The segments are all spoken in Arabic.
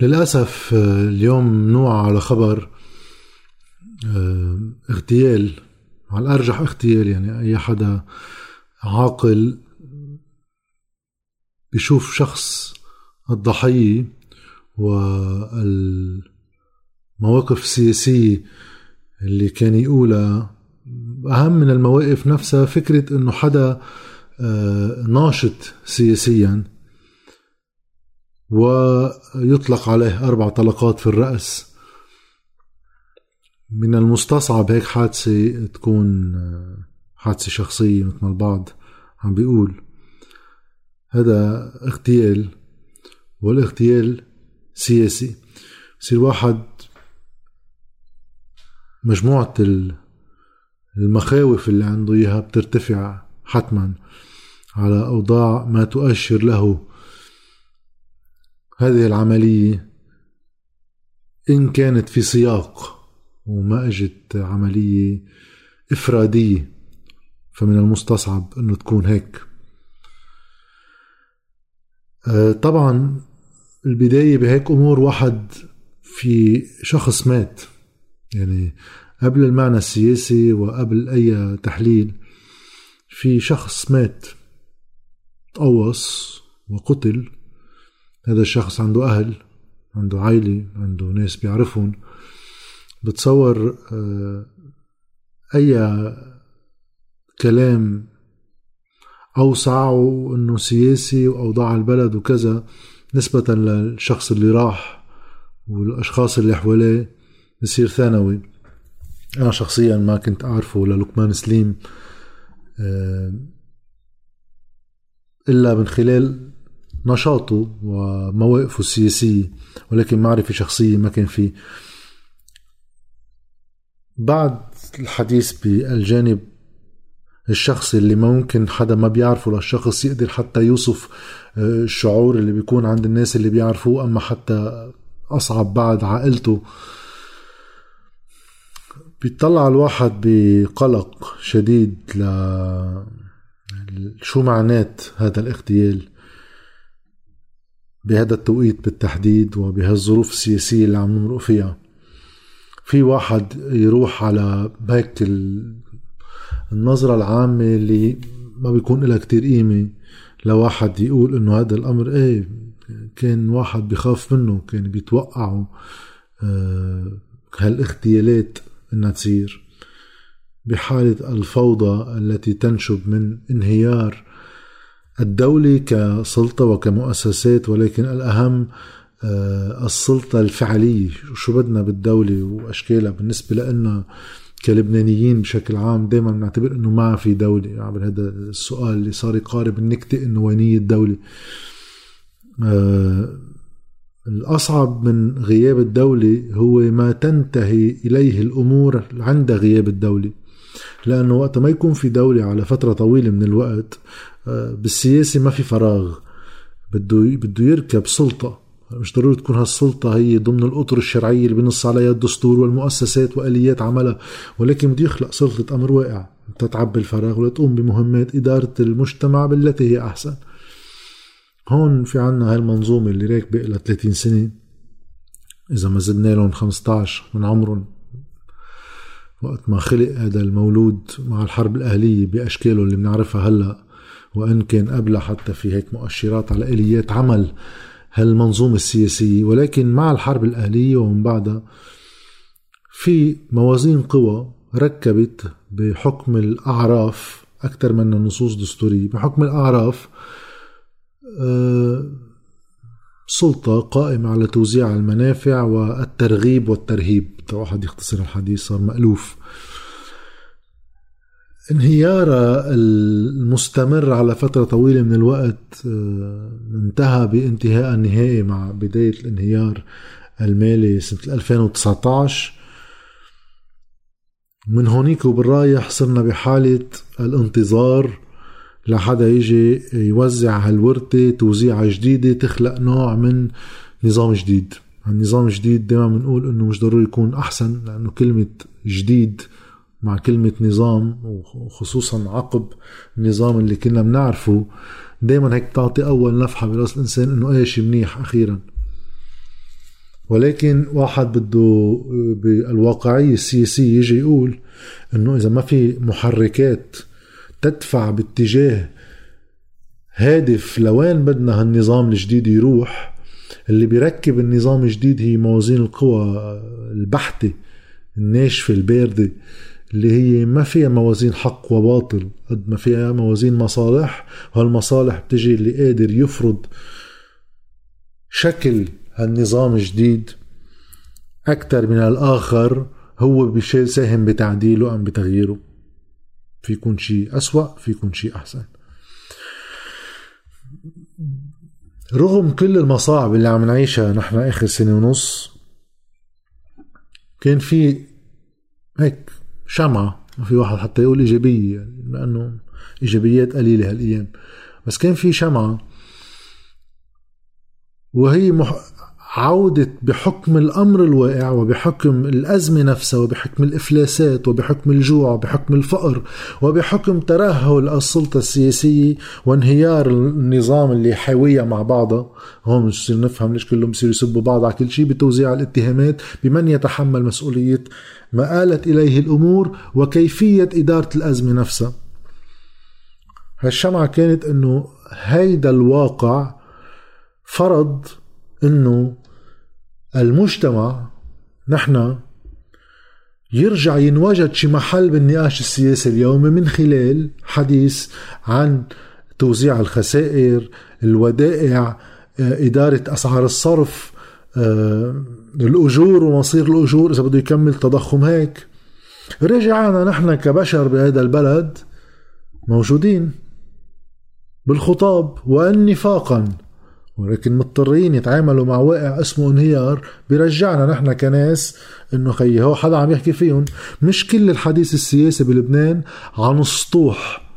للأسف اليوم نوع على خبر اغتيال على الأرجح اغتيال يعني أي حدا عاقل بيشوف شخص الضحية والمواقف السياسية اللي كان يقولها أهم من المواقف نفسها فكرة إنه حدا آه، ناشط سياسيا. ويطلق عليه أربع طلقات في الرأس. من المستصعب هيك حادثة تكون حادثة شخصية مثل ما البعض عم بيقول. هذا اغتيال والاغتيال سياسي. يصير واحد مجموعة المخاوف اللي عنده إياها بترتفع حتما على أوضاع ما تؤشر له هذه العملية إن كانت في سياق وما أجت عملية إفرادية فمن المستصعب أنه تكون هيك. آه، طبعا البداية بهيك أمور واحد في شخص مات. يعني قبل المعنى السياسي وقبل أي تحليل في شخص مات تقوص وقتل. هذا الشخص عنده أهل عنده عائلة عنده ناس بيعرفهم. بتصور آه، أي كلام أوسع وإنه سياسي وأوضاع البلد وكذا نسبة للشخص اللي راح والأشخاص اللي حواليه بصير ثانوي. أنا شخصيا ما كنت أعرفه للقمان سليم آه، إلا من خلال نشاطه ومواقفه السياسية ولكن معرفة شخصية ما كان في بعد الحديث بالجانب الشخصي اللي ممكن حدا ما بيعرفه للشخص يقدر حتى يوصف آه، الشعور اللي بيكون عند الناس اللي بيعرفوه أما حتى أصعب بعد عائلته. بيطلع الواحد بقلق شديد ل شو معنات هذا الاغتيال؟ بهذا التوقيت بالتحديد وبهالظروف السياسية اللي عم نمرق فيها. في واحد يروح على بهيك النظرة العامة اللي ما بيكون لها كتير قيمة لواحد يقول إنه هذا الأمر إيه كان واحد بخاف منه كان بيتوقعوا آه هالاغتيالات إنها تصير. بحالة الفوضى التي تنشب من انهيار الدولة كسلطة وكمؤسسات ولكن الأهم آه، السلطة الفعلية. شو بدنا بالدولة وأشكالها بالنسبة لنا كلبنانيين بشكل عام؟ دائما بنعتبر إنه ما في دولة عبر هذا السؤال اللي صار يقارب النكتة إنه وينية الدولة آه الأصعب من غياب الدولة هو ما تنتهي إليه الأمور عند غياب الدولة لأنه وقت ما يكون في دولة على فترة طويلة من الوقت آه بالسياسة ما في فراغ. بده بده يركب سلطة. مش ضروري تكون هالسلطة هي ضمن الأطر الشرعية اللي بنص عليها الدستور والمؤسسات وآليات عملها. ولكن بده يخلق سلطة أمر واقع. تتعبي الفراغ وتقوم بمهمات إدارة المجتمع بالتي هي أحسن. هون في عنا هاي المنظومة اللي راكبة لها 30 سنة. إذا ما زدنا لهم 15 من عمرهم. وقت ما خلق هذا المولود مع الحرب الأهلية بأشكاله اللي بنعرفها هلأ وإن كان قبلها حتى في هيك مؤشرات على آليات عمل هالمنظومة السياسية. ولكن مع الحرب الأهلية ومن بعدها في موازين قوى ركبت بحكم الأعراف أكثر من النصوص دستورية بحكم الأعراف آه، سلطة قائمة على توزيع المنافع والترغيب والترهيب. واحد يختصر الحديث صار مألوف. انهيارها المستمر على فترة طويلة من الوقت آه، انتهى بانتهاء النهائي مع بداية الانهيار المالي سنة 2019 من هونيك وبالرايح صرنا بحالة الانتظار لحدا يجي يوزع هالورثة توزيعة جديدة تخلق نوع من نظام جديد. النظام الجديد دائما بنقول إنه مش ضروري يكون أحسن لأنه كلمة جديد مع كلمة نظام وخصوصا عقب النظام اللي كنا بنعرفه دايما هيك تعطي أول نفحة برأس الإنسان إنه أي شيء منيح أخيرا. ولكن واحد بده بالواقعية السياسية يجي يقول إنه إذا ما في محركات تدفع باتجاه هادف لوين بدنا هالنظام الجديد يروح. اللي بيركب النظام الجديد هي موازين القوى البحتة الناشفة الباردة اللي هي ما فيها موازين حق وباطل قد ما فيها موازين مصالح وهالمصالح بتجي اللي قادر يفرض شكل هالنظام الجديد. أكثر من الآخر هو بشيء ساهم بتعديله أم بتغييره. في يكون شيء أسوأ في يكون شيء أحسن. رغم كل المصاعب اللي عم نعيشها نحن آخر سنة ونص كان في هيك شمعة ما في واحد حتى يقول إيجابية يعني لأنه إيجابيات قليلة هالأيام. بس كان في شمعة وهي مح... عودة بحكم الأمر الواقع وبحكم الأزمة نفسها وبحكم الإفلاسات وبحكم الجوع وبحكم الفقر وبحكم ترهل السلطة السياسية وانهيار النظام اللي حاوية مع بعضها. هون بصير نفهم ليش كلهم بصيروا يسبوا بعض على كل شيء بتوزيع الاتهامات بمن يتحمل مسؤولية ما آلت إليه الأمور وكيفية إدارة الأزمة نفسها. هالشمعة كانت أنه هيدا الواقع فرض أنه المجتمع نحن يرجع ينوجد شي محل بالنقاش السياسي اليومي من خلال حديث عن توزيع الخسائر الودائع آه، إدارة أسعار الصرف آه، الأجور ومصير الأجور إذا بده يكمل تضخم هيك. رجعنا نحن كبشر بهذا البلد موجودين بالخطاب وأن نفاقا ولكن مضطرين يتعاملوا مع واقع اسمه انهيار بيرجعنا نحن كناس انه خيي هو حدا عم يحكي فيهم. مش كل الحديث السياسي بلبنان عن سطوح.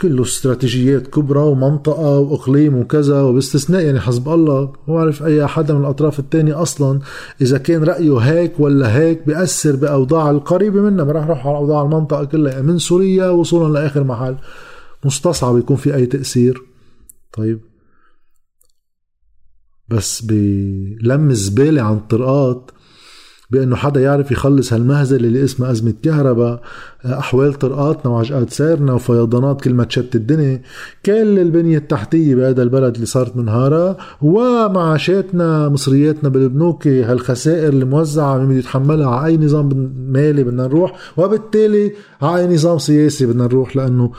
كله استراتيجيات كبرى ومنطقة وإقليم وكذا وباستثناء يعني حسب الله. ما بعرف أي حدا من الأطراف الثانية أصلا إذا كان رأيه هيك ولا هيك بيأثر بأوضاع القريبة منا ما راح نروح على أوضاع المنطقة كلها. من سوريا وصولا لآخر محل. مستصعب يكون في أي تأثير. طيب. بس بلم زبالة عن الطرقات بأنه حدا يعرف يخلص هالمهزلة اللي اسمها أزمة كهرباء أحوال طرقاتنا وعجقات سيرنا وفيضانات كل ما تشت الدنيا. كل البنية التحتية بهذا البلد اللي صارت منهارة ومعاشاتنا مصرياتنا بالبنوك هالخسائر الموزعة مين بده يتحملها على أي نظام مالي بدنا نروح وبالتالي على أي نظام سياسي بدنا نروح لأنه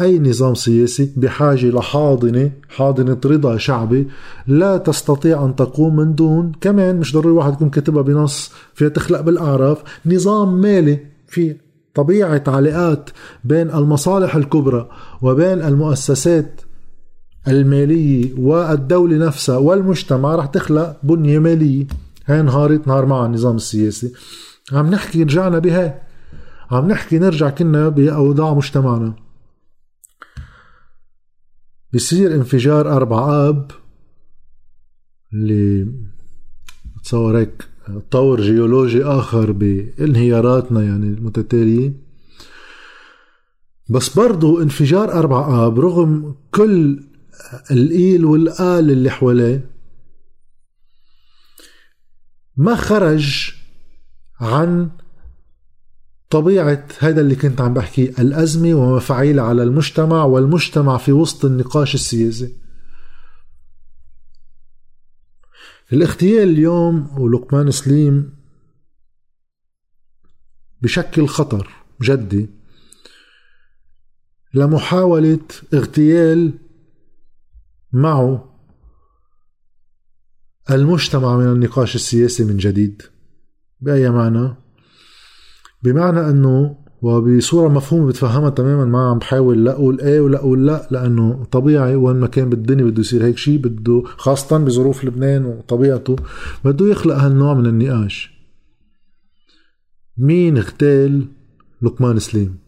أي نظام سياسي بحاجة لحاضنة حاضنة رضا شعبي لا تستطيع أن تقوم من دون كمان مش ضروري واحد يكون كاتبها بنص فيها تخلق بالأعراف. نظام مالي في طبيعة علاقات بين المصالح الكبرى وبين المؤسسات المالية والدولة نفسها والمجتمع رح تخلق بنية مالية. هاي نهارت نهار مع النظام السياسي. عم نحكي رجعنا بها عم نحكي نرجع كنا بأوضاع مجتمعنا. بصير انفجار أربع آب اللي بتصور هيك تطور جيولوجي آخر بانهياراتنا يعني المتتالية. بس برضو انفجار أربع آب رغم كل الإيل والآل اللي حواليه ما خرج عن طبيعة هذا اللي كنت عم بحكي الأزمة ومفاعيلها على المجتمع والمجتمع في وسط النقاش السياسي الاغتيال اليوم ولقمان سليم بشكل خطر جدي لمحاولة اغتيال معه المجتمع من النقاش السياسي من جديد بأي معنى؟ بمعنى إنه وبصورة مفهومة بتفهمها تماما ما عم بحاول لا أقول إيه ولا أقول لا لأنه طبيعي وين ما كان بالدنيا بده يصير هيك شيء بده خاصه بظروف لبنان وطبيعته بده يخلق هالنوع من النقاش. مين اغتال لقمان سليم؟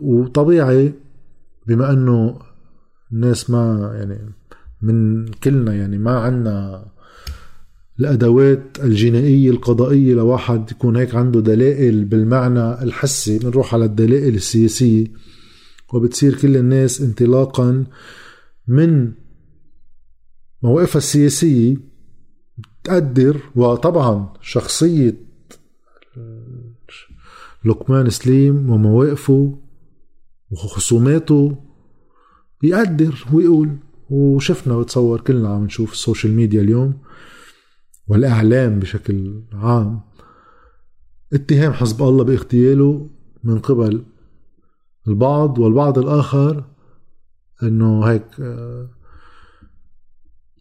وطبيعي بما إنه الناس ما يعني من كلنا يعني ما عنا الأدوات الجنائيه القضائية لواحد يكون هيك عنده دلائل بالمعنى الحسي بنروح على الدلائل السياسية. وبتصير كل الناس انطلاقا من مواقفها السياسية تقدر وطبعا شخصية لقمان سليم ومواقفه وخصوماته بيقدر ويقول وشفنا بتصور كلنا عم نشوف السوشيال ميديا اليوم والإعلام بشكل عام اتهام حزب الله باغتياله من قبل البعض والبعض الآخر إنه هيك آه،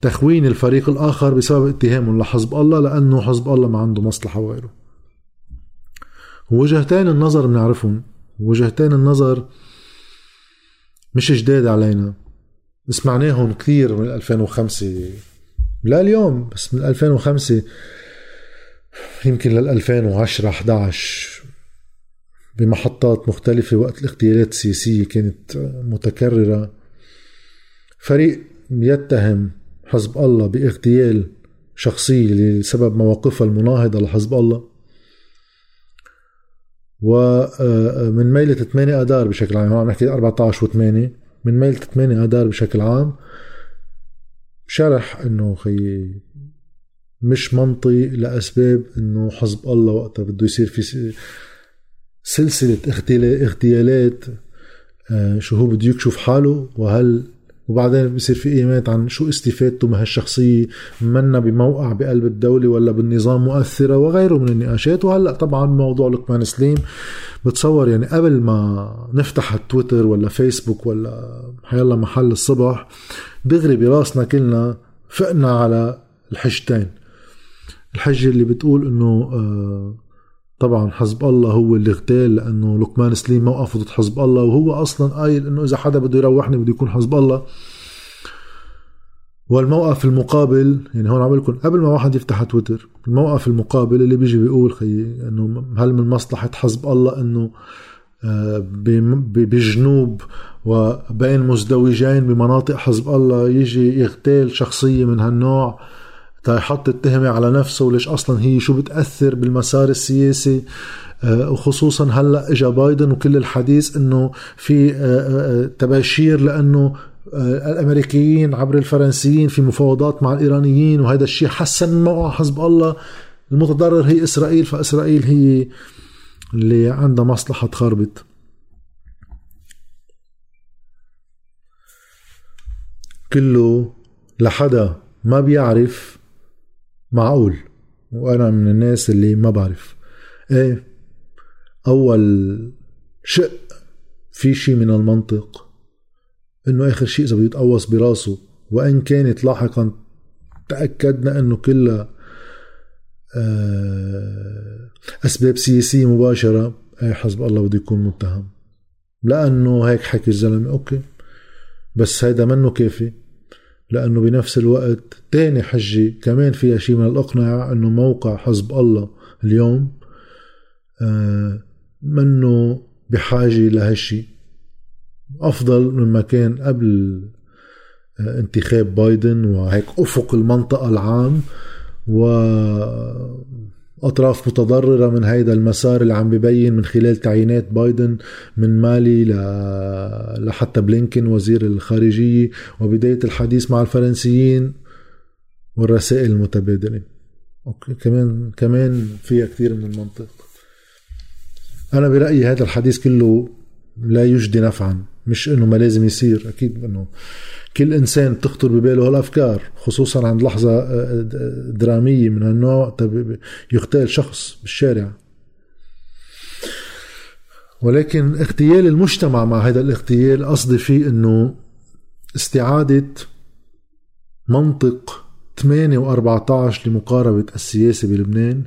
تخوين الفريق الآخر بسبب اتهامهم لحزب الله لأنه حزب الله ما عنده مصلحة وغيره. وجهتين النظر بنعرفهم وجهتين النظر مش جداد علينا. سمعناهم كثير من 2005 لا اليوم بس من 2005 يمكن لل 2010 11 بمحطات مختلفة وقت الاغتيالات السياسية كانت متكررة. فريق يتهم حزب الله باغتيال شخصية لسبب مواقفها المناهضة لحزب الله. ومن ميلة 8 آذار بشكل عام عم نحكي 14 و8 من ميلة 8 آذار بشكل عام شرح إنه خي مش منطي لأسباب إنه حزب الله وقتها بده يصير في سلسلة اغتيالات آه، شو هو بده يكشف حاله وهل وبعدين بصير في ايمات عن شو استفادته من هالشخصية منا بموقع بقلب الدولة ولا بالنظام مؤثرة وغيره من النقاشات. وهلأ طبعا موضوع لقمان سليم بتصور يعني قبل ما نفتح التويتر ولا فيسبوك ولا حيلا محل الصبح دغري براسنا كلنا فقنا على الحجتين. الحجة اللي بتقول إنه آه طبعا حزب الله هو اللي اغتال لأنه لقمان سليم موقفه ضد حزب الله وهو أصلا قايل إنه إذا حدا بده يروحني بده يكون حزب الله. والموقف المقابل يعني هون عم لكم قبل ما واحد يفتح تويتر الموقف المقابل اللي بيجي بيقول خيي إنه هل من مصلحة حزب الله إنه آه، بجنوب وبين مزدوجين بمناطق حزب الله يجي يغتال شخصية من هالنوع؟ يحط التهمة على نفسه وليش أصلا هي شو بتأثر بالمسار السياسي. آه، وخصوصا هلأ اجى بايدن وكل الحديث إنه في آه، آه، تباشير لأنه الأمريكيين عبر الفرنسيين في مفاوضات مع الإيرانيين وهذا الشيء حسن موقع حزب الله. المتضرر هي إسرائيل فإسرائيل هي اللي عندها مصلحة تخربط. كله لحدا ما بيعرف معقول. وأنا من الناس اللي ما بعرف. إيه أول شق في شيء من المنطق إنه آخر شيء إذا بده يتقوص براسه وإن كانت لاحقا تأكدنا إنه كلها آه، أسباب سياسية مباشرة إيه حزب الله بده يكون متهم. لأنه هيك حكي الزلمة okay. بس هيدا منه كافي. لأنه بنفس الوقت تاني حجة كمان فيها شيء من الإقناع أنه موقع حزب الله اليوم آه، منه بحاجة لهالشي. أفضل مما كان قبل آه، انتخاب بايدن وهيك أفق المنطقة العام و أطراف متضررة من هيدا المسار اللي عم ببين من خلال تعيينات بايدن من مالي لحتى بلينكن وزير الخارجية وبداية الحديث مع الفرنسيين والرسائل المتبادلة. أوكي كمان كمان فيها كثير من المنطق. أنا برأيي هذا الحديث كله لا يجدي نفعا. مش إنه ما لازم يصير أكيد إنه كل إنسان تخطر بباله هالأفكار خصوصا عند لحظة آه، آه، درامية من هالنوع يغتال شخص بالشارع. ولكن اغتيال المجتمع مع هذا الاغتيال قصدي فيه إنه استعادة منطق 8 و14 لمقاربة السياسة بلبنان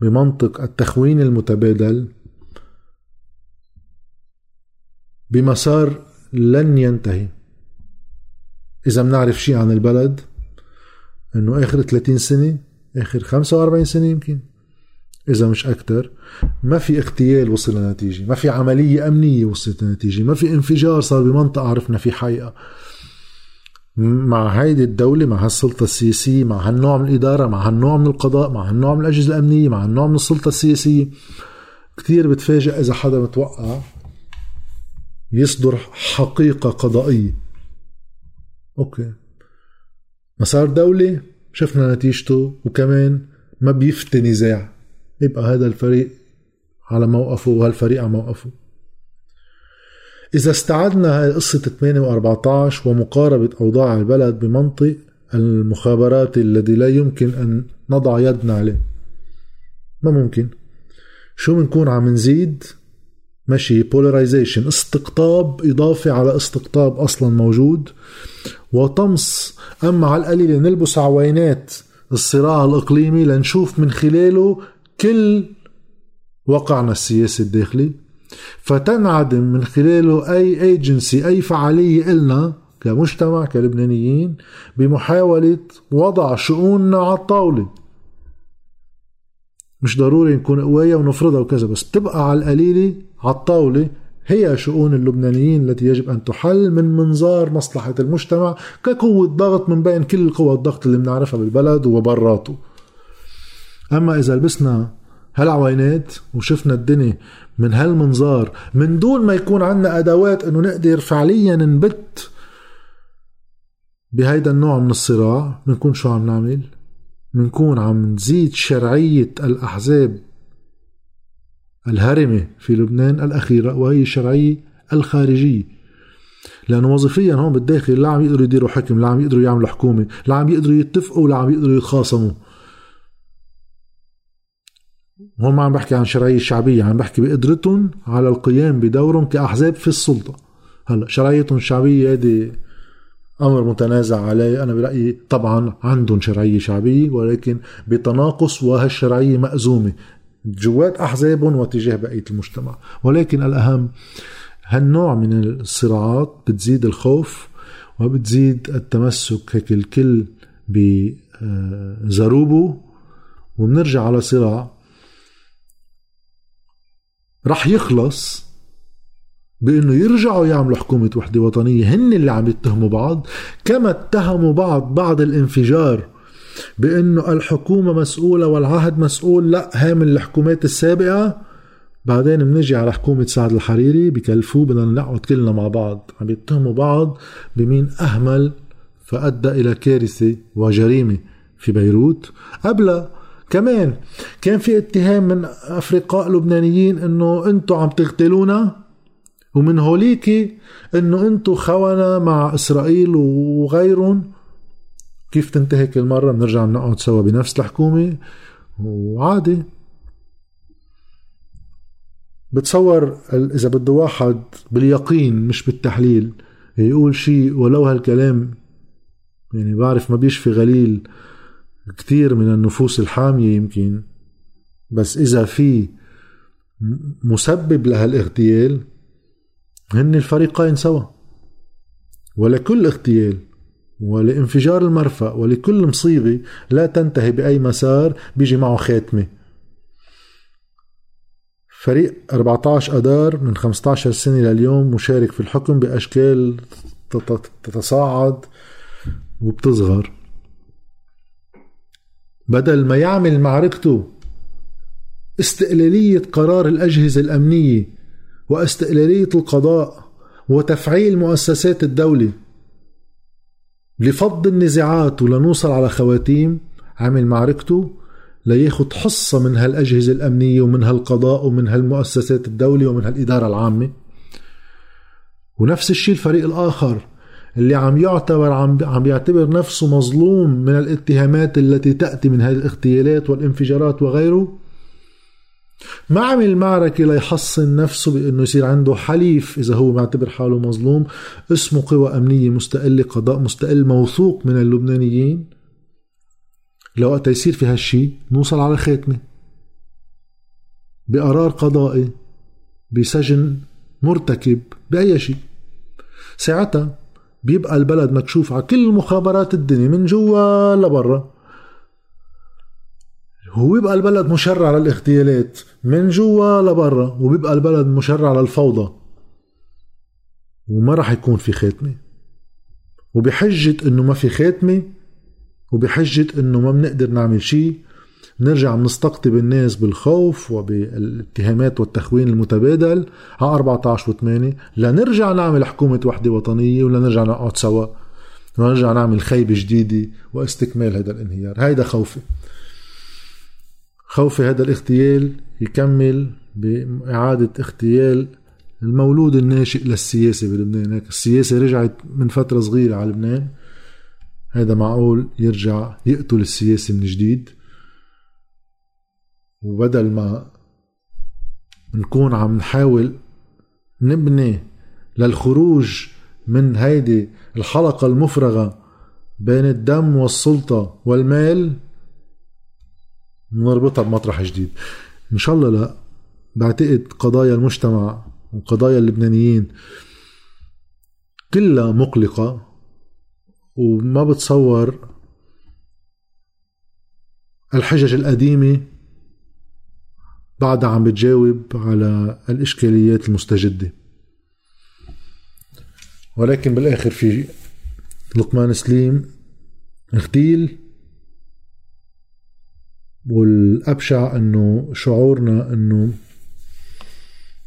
بمنطق التخوين المتبادل بمسار لن ينتهي. إذا بنعرف شيء عن البلد إنه آخر 30 سنة آخر 45 سنة يمكن. إذا مش أكثر ما في اغتيال وصل لنتيجة ما في عملية أمنية وصلت لنتيجة ما في انفجار صار بمنطقة عرفنا في حقيقة. مع هيدي الدولة مع هالسلطة السياسية مع هالنوع من الإدارة مع هالنوع من القضاء مع هالنوع من الأجهزة الأمنية مع هالنوع من السلطة السياسية كتير بتفاجئ إذا حدا متوقع يصدر حقيقة قضائية. okay. مسار دولي شفنا نتيجته وكمان ما بيفتي نزاع يبقى هذا الفريق على موقفه وهالفريق على موقفه. إذا استعدنا هاي قصة 8 و14 ومقاربة أوضاع البلد بمنطق المخابرات الذي لا يمكن أن نضع يدنا عليه. ما ممكن. شو بنكون عم نزيد؟ ماشي. polarization استقطاب إضافي على استقطاب أصلا موجود. وطمس. أما على القليلة نلبس عوينات الصراع الإقليمي لنشوف من خلاله كل وقعنا السياسي الداخلي. فتنعدم من خلاله أي ايجنسي أي فعالية إلنا كمجتمع كلبنانيين بمحاولة وضع شؤوننا على الطاولة. مش ضروري نكون قوايا ونفرضها وكذا بس تبقى على القليلة على الطاولة هي شؤون اللبنانيين التي يجب أن تحل من منظار مصلحة المجتمع كقوة ضغط من بين كل قوى الضغط اللي بنعرفها بالبلد وبراته. أما إذا لبسنا هالعوينات وشفنا الدنيا من هالمنظار من دون ما يكون عندنا أدوات أنه نقدر فعليا نبت بهيدا النوع من الصراع بنكون شو عم نعمل؟ بنكون عم نزيد شرعية الأحزاب الهرمة في لبنان الأخيرة وهي الشرعية الخارجية. لأنه وظيفيا هون بالداخل لا عم يقدروا يديروا حكم لا عم يقدروا يعملوا حكومة لا عم يقدروا يتفقوا ولا عم يقدروا يتخاصموا. هون ما عم بحكي عن شرعية شعبية عم بحكي بقدرتهم على القيام بدورهم كأحزاب في السلطة. هلا شرعيتهم الشعبية هذه أمر متنازع عليه أنا برأيي طبعا عندهم شرعيه شعبيه ولكن بتناقص وهالشرعيه مأزومة. جوات احزابهم وتجاه بقية المجتمع. ولكن الأهم هالنوع من الصراعات بتزيد الخوف وبتزيد التمسك هيك الكل بزروبه. وبنرجع على صراع. رح يخلص بأنه يرجعوا يعملوا حكومة وحدة وطنية هن اللي عم يتهموا بعض. كما اتهموا بعض بعد الانفجار بأنه الحكومة مسؤولة والعهد مسؤول لا هي من الحكومات السابقة. بعدين بنجي على حكومة سعد الحريري بكلفوه بدنا نقعد كلنا مع بعض. عم يتهموا بعض بمين أهمل فأدى إلى كارثة وجريمة في بيروت. قبل كمان كان في اتهام من أفرقاء لبنانيين إنه أنتم عم تغتلونا ومن هوليك إنه أنتو خونة مع إسرائيل وغيرهم. كيف تنتهي كل مرة؟ بنرجع نقعد سوا بنفس الحكومة. وعادي. بتصور إذا بده واحد باليقين مش بالتحليل يقول شيء ولو هالكلام يعني بعرف ما بيشفي غليل كتير من النفوس الحامية يمكن. بس إذا في مسبب لهالاغتيال هن الفريقين سوا. ولكل اغتيال ولانفجار المرفأ ولكل مصيبة لا تنتهي بأي مسار بيجي معه خاتمة. فريق 14 أدار من 15 سنة لليوم مشارك في الحكم بأشكال تتصاعد وبتصغر. بدل ما يعمل معركته استقلالية قرار الأجهزة الأمنية وأستقلالية القضاء وتفعيل مؤسسات الدولة. لفض النزاعات ولنوصل على خواتيم عمل معركته لياخد حصة من هالأجهزة الأمنية ومن هالقضاء ومن هالمؤسسات الدولة ومن هالإدارة العامة. ونفس الشيء الفريق الآخر اللي عم يعتبر عم عم يعتبر نفسه مظلوم من الاتهامات التي تأتي من هذه الاغتيالات والانفجارات وغيره. ما عمل معركة ليحصن نفسه بأنه يصير عنده حليف إذا هو معتبر حاله مظلوم. اسمه قوى أمنية مستقلة قضاء مستقل موثوق من اللبنانيين. لو وقت يصير في هالشي نوصل على خاتمة. بقرار قضائي بسجن مرتكب بأي شيء. ساعتها بيبقى البلد مكشوف على كل مخابرات الدنيا من جوا لبرا. هو بيبقى البلد مشرع للاغتيالات من جوا لبرا وبيبقى البلد مشرع للفوضى. وما راح يكون في خاتمة. وبحجة إنه ما في خاتمة وبحجة إنه ما بنقدر نعمل شيء نرجع بنستقطب الناس بالخوف وبالاتهامات والتخوين المتبادل على 14 و8 لنرجع نعمل حكومة وحدة وطنية ولا نرجع نقعد سوا ونرجع نعمل خيبة جديدة واستكمال هذا الانهيار. هيدا خوفي. خوفي هذا الاغتيال يكمل بإعادة اغتيال المولود الناشئ للسياسة بلبنان. هيك السياسة رجعت من فترة صغيرة على لبنان. هذا معقول يرجع يقتل السياسة من جديد. وبدل ما نكون عم نحاول نبني للخروج من هيدي الحلقة المفرغة بين الدم والسلطة والمال نربطها بمطرح جديد. إن شاء الله لا بعتقد قضايا المجتمع وقضايا اللبنانيين كلها مقلقة وما بتصور الحجج القديمة بعدها عم بتجاوب على الإشكاليات المستجدة. ولكن بالآخر في لقمان سليم اغتيل والأبشع أنه شعورنا أنه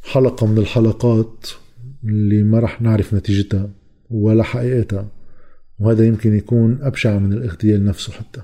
حلقة من الحلقات اللي ما رح نعرف نتيجتها ولا حقيقتها وهذا يمكن يكون أبشع من الاغتيال نفسه حتى.